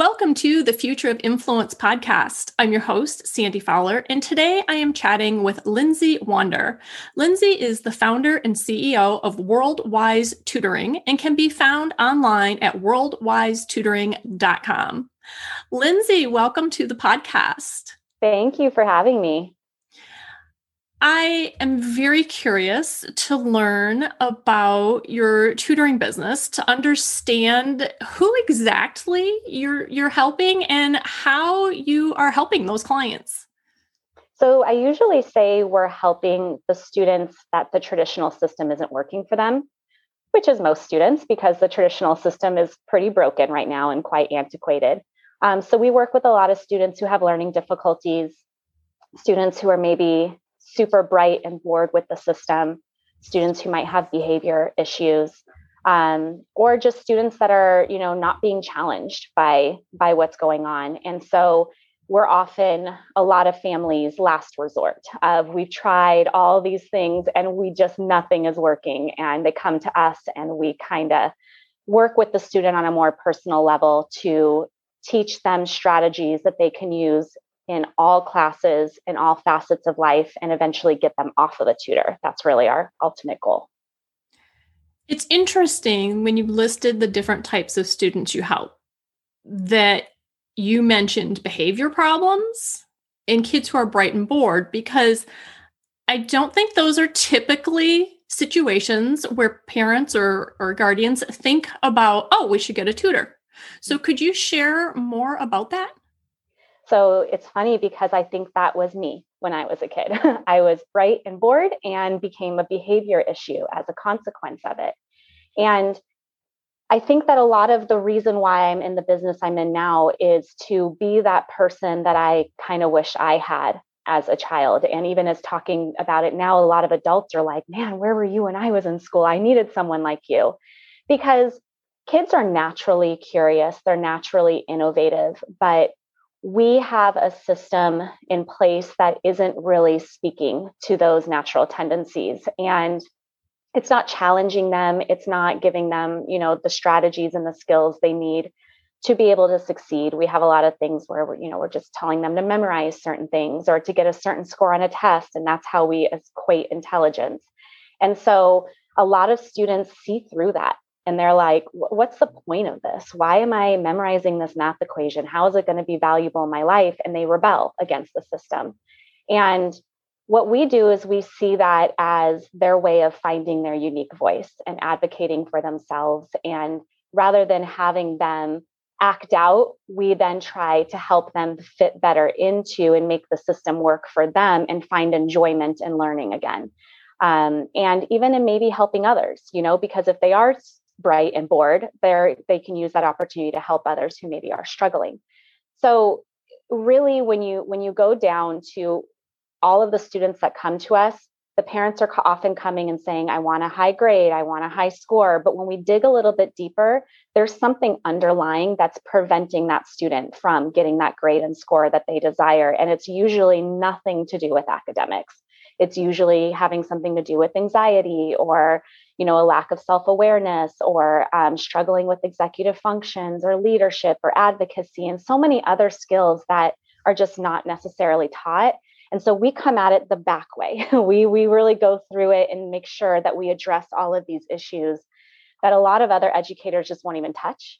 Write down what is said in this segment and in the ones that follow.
Welcome to the Future of Influence podcast. I'm your host, Sandy Fowler, and today I am chatting with Lindsey Wander. Lindsey is the founder and CEO of WorldWise Tutoring and can be found online at worldwisetutoring.com. Lindsey, welcome to the podcast. Thank you for having me. I am very curious to learn about your tutoring business to understand who exactly you're you're helping and how you are helping those clients. So I usually say we're helping the students that the traditional system isn't working for them, which is most students because the traditional system is pretty broken right now and quite antiquated. Um, so we work with a lot of students who have learning difficulties, students who are maybe super bright and bored with the system, students who might have behavior issues, um, or just students that are, you know, not being challenged by by what's going on. And so we're often a lot of families last resort of we've tried all these things and we just nothing is working and they come to us and we kind of work with the student on a more personal level to teach them strategies that they can use in all classes in all facets of life and eventually get them off of the tutor. That's really our ultimate goal. It's interesting when you listed the different types of students you help that you mentioned behavior problems and kids who are bright and bored because I don't think those are typically situations where parents or, or guardians think about, oh, we should get a tutor. So, mm-hmm. could you share more about that? So it's funny because I think that was me when I was a kid. I was bright and bored and became a behavior issue as a consequence of it. And I think that a lot of the reason why I'm in the business I'm in now is to be that person that I kind of wish I had as a child. And even as talking about it now, a lot of adults are like, man, where were you when I was in school? I needed someone like you. Because kids are naturally curious, they're naturally innovative, but we have a system in place that isn't really speaking to those natural tendencies. And it's not challenging them. It's not giving them you know the strategies and the skills they need to be able to succeed. We have a lot of things where we're you know we're just telling them to memorize certain things or to get a certain score on a test and that's how we equate intelligence. And so a lot of students see through that and they're like what's the point of this? Why am i memorizing this math equation? How is it going to be valuable in my life? And they rebel against the system. And what we do is we see that as their way of finding their unique voice and advocating for themselves. And rather than having them act out we then try to help them fit better into and make the system work for them and find enjoyment in learning again. Um, and even in maybe helping others you know because if they are bright and bored, they they can use that opportunity to help others who maybe are struggling. So really when you when you go down to all of the students that come to us, the parents are often coming and saying, I want a high grade, I want a high score. But when we dig a little bit deeper, there's something underlying that's preventing that student from getting that grade and score that they desire. And it's usually nothing to do with academics. It's usually having something to do with anxiety or you know a lack of self-awareness or um, struggling with executive functions or leadership or advocacy and so many other skills that are just not necessarily taught. And so we come at it the back way. We we really go through it and make sure that we address all of these issues that a lot of other educators just won't even touch.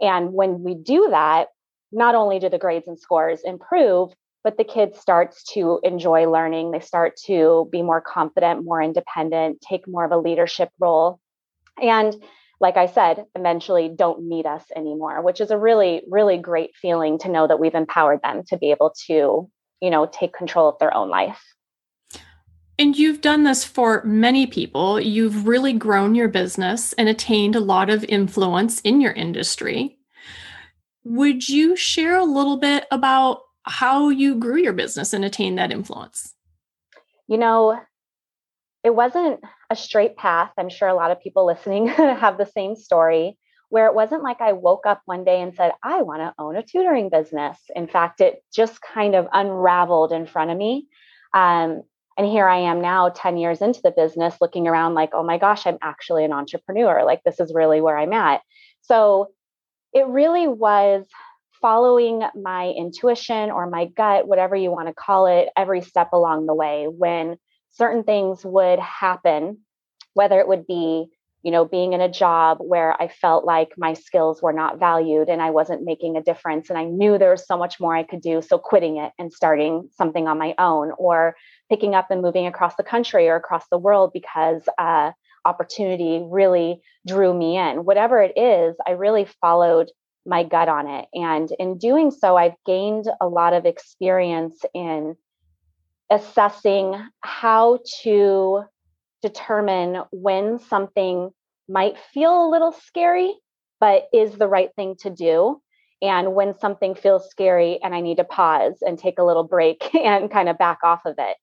And when we do that not only do the grades and scores improve but the kid starts to enjoy learning they start to be more confident more independent take more of a leadership role and like i said eventually don't need us anymore which is a really really great feeling to know that we've empowered them to be able to you know take control of their own life and you've done this for many people. You've really grown your business and attained a lot of influence in your industry. Would you share a little bit about how you grew your business and attained that influence? you know, it wasn't a straight path. I'm sure a lot of people listening have the same story where it wasn't like I woke up one day and said, I want to own a tutoring business. In fact, it just kind of unraveled in front of me. Um, and here I am now, 10 years into the business, looking around like, oh my gosh, I'm actually an entrepreneur. Like, this is really where I'm at. So it really was following my intuition or my gut, whatever you want to call it, every step along the way when certain things would happen, whether it would be you know, being in a job where I felt like my skills were not valued and I wasn't making a difference. And I knew there was so much more I could do. So quitting it and starting something on my own, or picking up and moving across the country or across the world because uh, opportunity really drew me in. Whatever it is, I really followed my gut on it. And in doing so, I've gained a lot of experience in assessing how to determine when something might feel a little scary, but is the right thing to do. And when something feels scary and I need to pause and take a little break and kind of back off of it.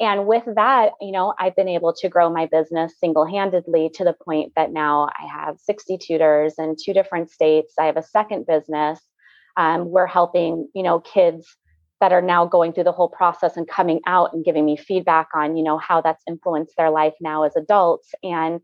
And with that, you know, I've been able to grow my business single handedly to the point that now I have 60 tutors in two different states. I have a second business. Um, we're helping, you know, kids that are now going through the whole process and coming out and giving me feedback on you know how that's influenced their life now as adults and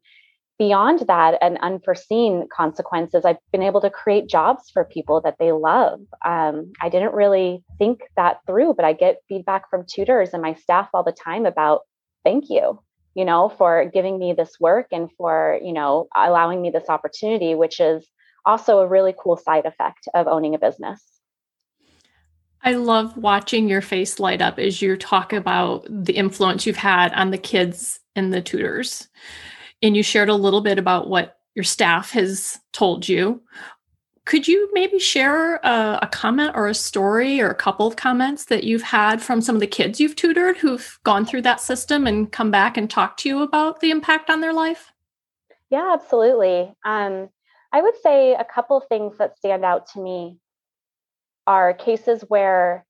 beyond that and unforeseen consequences i've been able to create jobs for people that they love um, i didn't really think that through but i get feedback from tutors and my staff all the time about thank you you know for giving me this work and for you know allowing me this opportunity which is also a really cool side effect of owning a business I love watching your face light up as you talk about the influence you've had on the kids and the tutors. And you shared a little bit about what your staff has told you. Could you maybe share a, a, comment or a story or a couple of comments that you've had from some of the kids you've tutored who've gone through that system and come back and talk to you about the impact on their life? Yeah, absolutely. Um, I would say a couple of things that stand out to me are cases where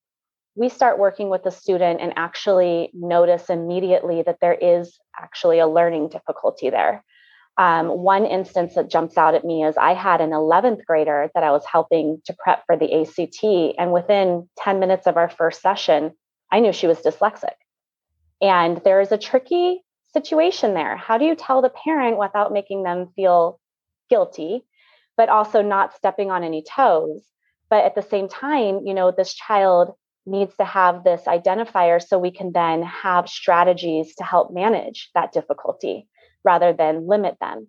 we start working with the student and actually notice immediately that there is actually a learning difficulty there. Um, one instance that jumps out at me is I had an 11th grader that I was helping to prep for the ACT. And within 10 minutes of our first session, I knew she was dyslexic. And there is a tricky situation there. How do you tell the parent without making them feel guilty, but also not stepping on any toes? But at the same time, you know, this child needs to have this identifier so we can then have strategies to help manage that difficulty rather than limit them.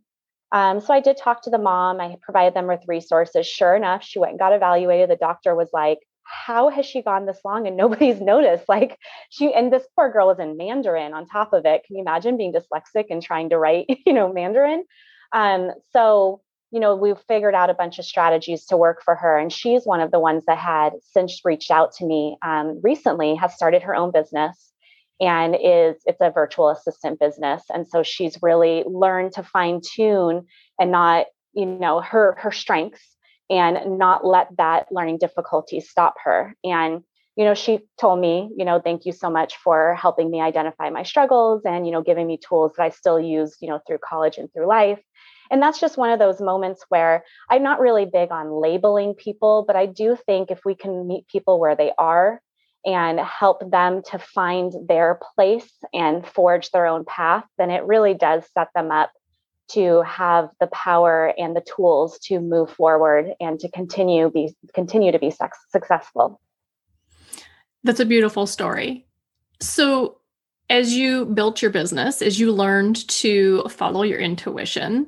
Um, so I did talk to the mom. I provided them with resources. Sure enough, she went and got evaluated. The doctor was like, how has she gone this long and nobody's noticed? Like she and this poor girl was in Mandarin on top of it. Can you imagine being dyslexic and trying to write, you know, Mandarin? Um, so you know, we've figured out a bunch of strategies to work for her. And she's one of the ones that had since reached out to me um, recently, has started her own business and is it's a virtual assistant business. And so she's really learned to fine tune and not, you know, her her strengths and not let that learning difficulty stop her. And you know, she told me, you know, thank you so much for helping me identify my struggles and, you know, giving me tools that I still use, you know, through college and through life. And that's just one of those moments where I'm not really big on labeling people, but I do think if we can meet people where they are and help them to find their place and forge their own path, then it really does set them up to have the power and the tools to move forward and to continue be continue to be successful. That's a beautiful story. So as you built your business, as you learned to follow your intuition,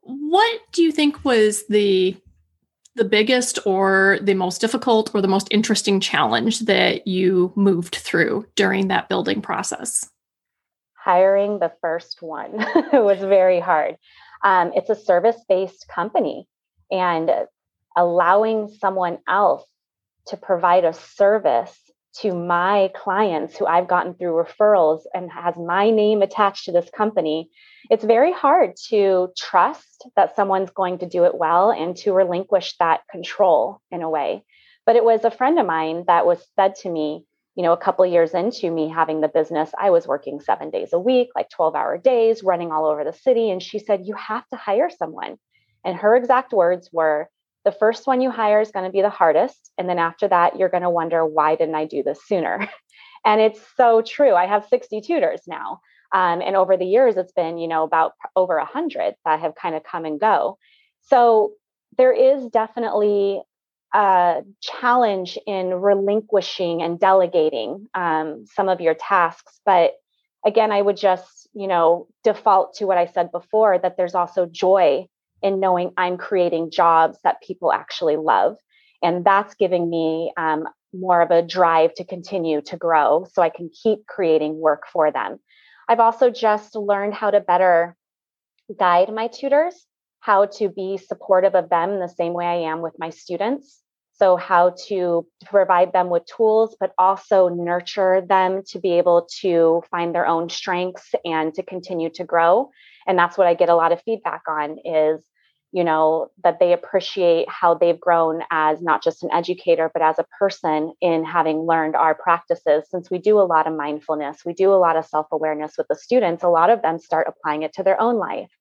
what do you think was the the biggest or the most difficult or the most interesting challenge that you moved through during that building process? Hiring the first one was very hard. Um, it's a service based company, and allowing someone else to provide a service to my clients who I've gotten through referrals and has my name attached to this company, it's very hard to trust that someone's going to do it well and to relinquish that control in a way. But it was a friend of mine that was said to me, you know, a couple years into me having the business, I was working seven days a week, like 12 hour days, running all over the city. And she said, You have to hire someone. And her exact words were, The first one you hire is going to be the hardest. And then after that, you're going to wonder, Why didn't I do this sooner? and it's so true. I have 60 tutors now. Um, and over the years, it's been, you know, about over 100 that have kind of come and go. So there is definitely a challenge in relinquishing and delegating um, some of your tasks. But again, I would just, you know, default to what I said before that there's also joy in knowing I'm creating jobs that people actually love. And that's giving me um, more of a drive to continue to grow so I can keep creating work for them. I've also just learned how to better guide my tutors, how to be supportive of them the same way I am with my students. So, how to provide them with tools, but also nurture them to be able to find their own strengths and to continue to grow. And that's what I get a lot of feedback on is you know that they appreciate how they've grown as not just an educator but as a person in having learned our practices. Since we do a lot of mindfulness we do a lot of self-awareness with the students a lot of them start applying it to their own life.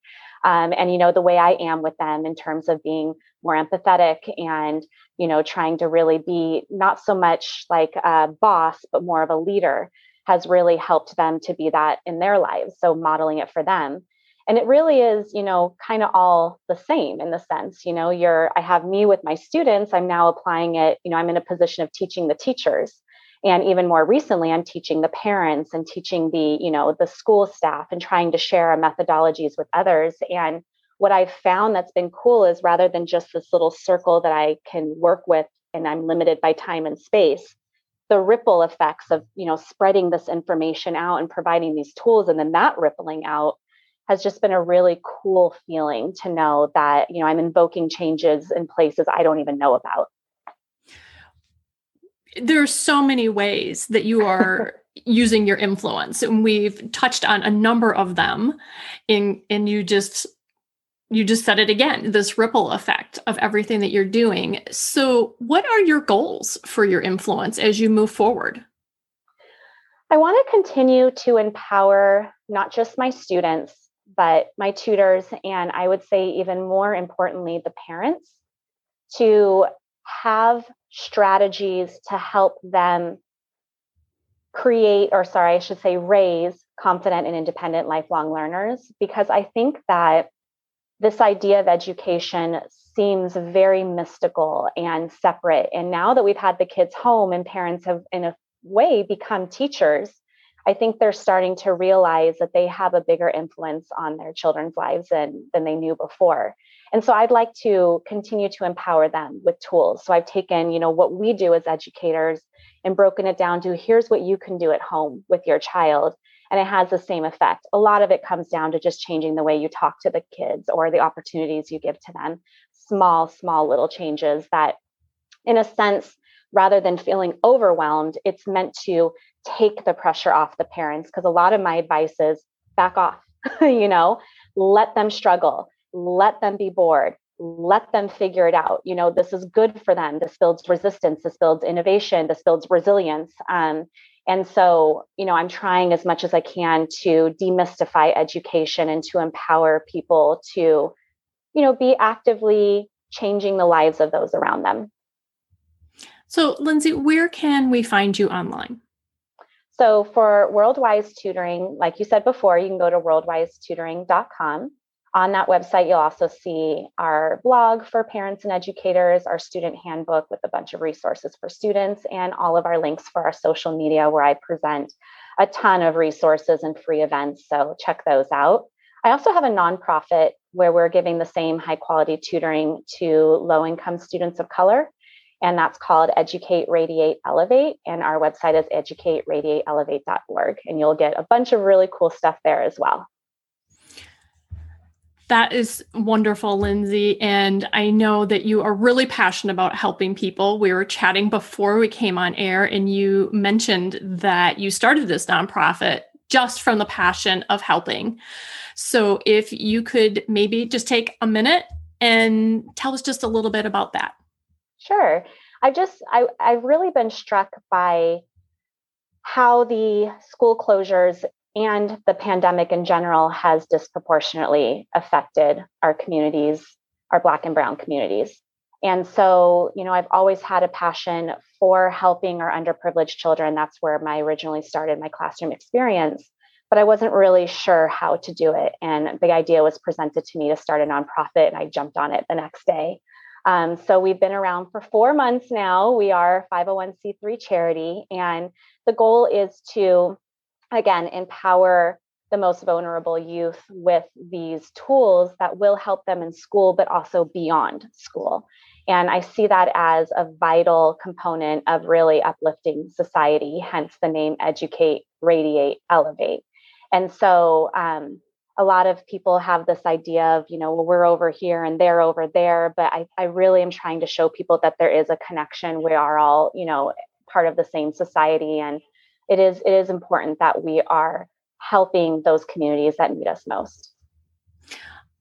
Um, and you know the way i am with them in terms of being more empathetic and you know trying to really be not so much like a boss but more of a leader has really helped them to be that in their lives. So modeling it for them and it really is you know kind of all the same in the sense you know you're i have me with my students i'm now applying it you know i'm in a position of teaching the teachers. And even more recently i'm teaching the parents and teaching the you know the school staff and trying to share our methodologies with others. And what i've found that's been cool is rather than just this little circle that i can work with and i'm limited by time and space the ripple effects of you know spreading this information out and providing these tools and then that rippling out has just been a really cool feeling to know that you know i'm invoking changes in places i don't even know about. There are so many ways that you are using your influence and we've touched on a number of them in and you just you just said it again this ripple effect of everything that you're doing. So what are your goals for your influence as you move forward? I want to continue to empower not just my students but my tutors, and I would say even more importantly, the parents to have strategies to help them create, or sorry, I should say, raise confident and independent lifelong learners. Because I think that this idea of education seems very mystical and separate. And now that we've had the kids home and parents have, in a way, become teachers, I think they're starting to realize that they have a bigger influence on their children's lives than, than they knew before. And so I'd like to continue to empower them with tools. So I've taken, you know, what we do as educators and broken it down to here's what you can do at home with your child. And it has the same effect. A lot of it comes down to just changing the way you talk to the kids or the opportunities you give to them. Small, small little changes that, in a sense, rather than feeling overwhelmed, it's meant to take the pressure off the parents because a lot of my advice is back off, you know, let them struggle, let them be bored, let them figure it out. You know, this is good for them. This builds resistance, this builds innovation, this builds resilience. Um, and so, you know, I'm trying as much as I can to demystify education and to empower people to, you know, be actively changing the lives of those around them. So, Lindsey, where can we find you online? So for WorldWise Tutoring, like you said before, you can go to worldwisetutoring.com. On that website, you'll also see our blog for parents and educators, our student handbook with a bunch of resources for students, and all of our links for our social media where I present a ton of resources and free events. So check those out. I also have a nonprofit where we're giving the same high quality tutoring to low income students of color and that's called Educate, Radiate, Elevate. And our website is educateradiateelevate.org. And you'll get a bunch of really cool stuff there as well. That is wonderful, Lindsey. And I know that you are really passionate about helping people. We were chatting before we came on air, and you mentioned that you started this nonprofit just from the passion of helping. So, if you could maybe just take a minute and tell us just a little bit about that. Sure. I've just I I've really been struck by how the school closures and the pandemic in general has disproportionately affected our communities, our Black and Brown communities. And so, you know, I've always had a passion for helping our underprivileged children. That's where my originally started my classroom experience, but I wasn't really sure how to do it. And the idea was presented to me to start a nonprofit, and I jumped on it the next day. Um, so we've been around for four months now. We are 501c3 charity, and the goal is to, again, empower the most vulnerable youth with these tools that will help them in school, but also beyond school. And I see that as a vital component of really uplifting society, hence the name Educate, Radiate, Elevate. And so um, a lot of people have this idea of, you know, well, we're over here and they're over there. But I, I really am trying to show people that there is a connection. We are all, you know, part of the same society. And it is it is important that we are helping those communities that need us most.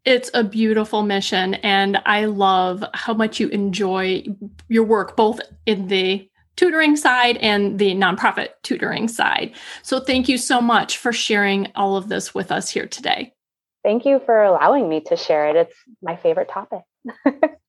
It's a beautiful mission, and I love how much you enjoy your work, both in the tutoring side and the nonprofit tutoring side. So, thank you so much for sharing all of this with us here today. Thank you for allowing me to share it. It's my favorite topic.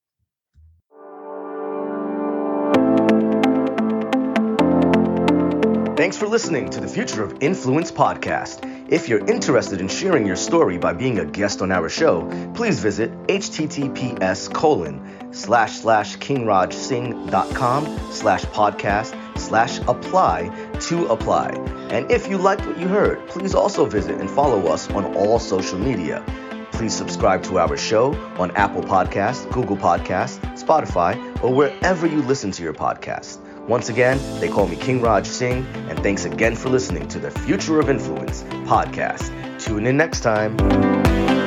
Thanks for listening to the Future of Influence podcast. If you're interested in sharing your story by being a guest on our show, please visit https colon slash slash kingrajsingh.com slash podcast slash apply to apply. And if you liked what you heard, please also visit and follow us on all social media. Please subscribe to our show on Apple Podcasts, Google Podcasts, Spotify, or wherever you listen to your podcast. Once again, they call me King Raj Singh, and thanks again for listening to the Future of Influence podcast. Tune in next time.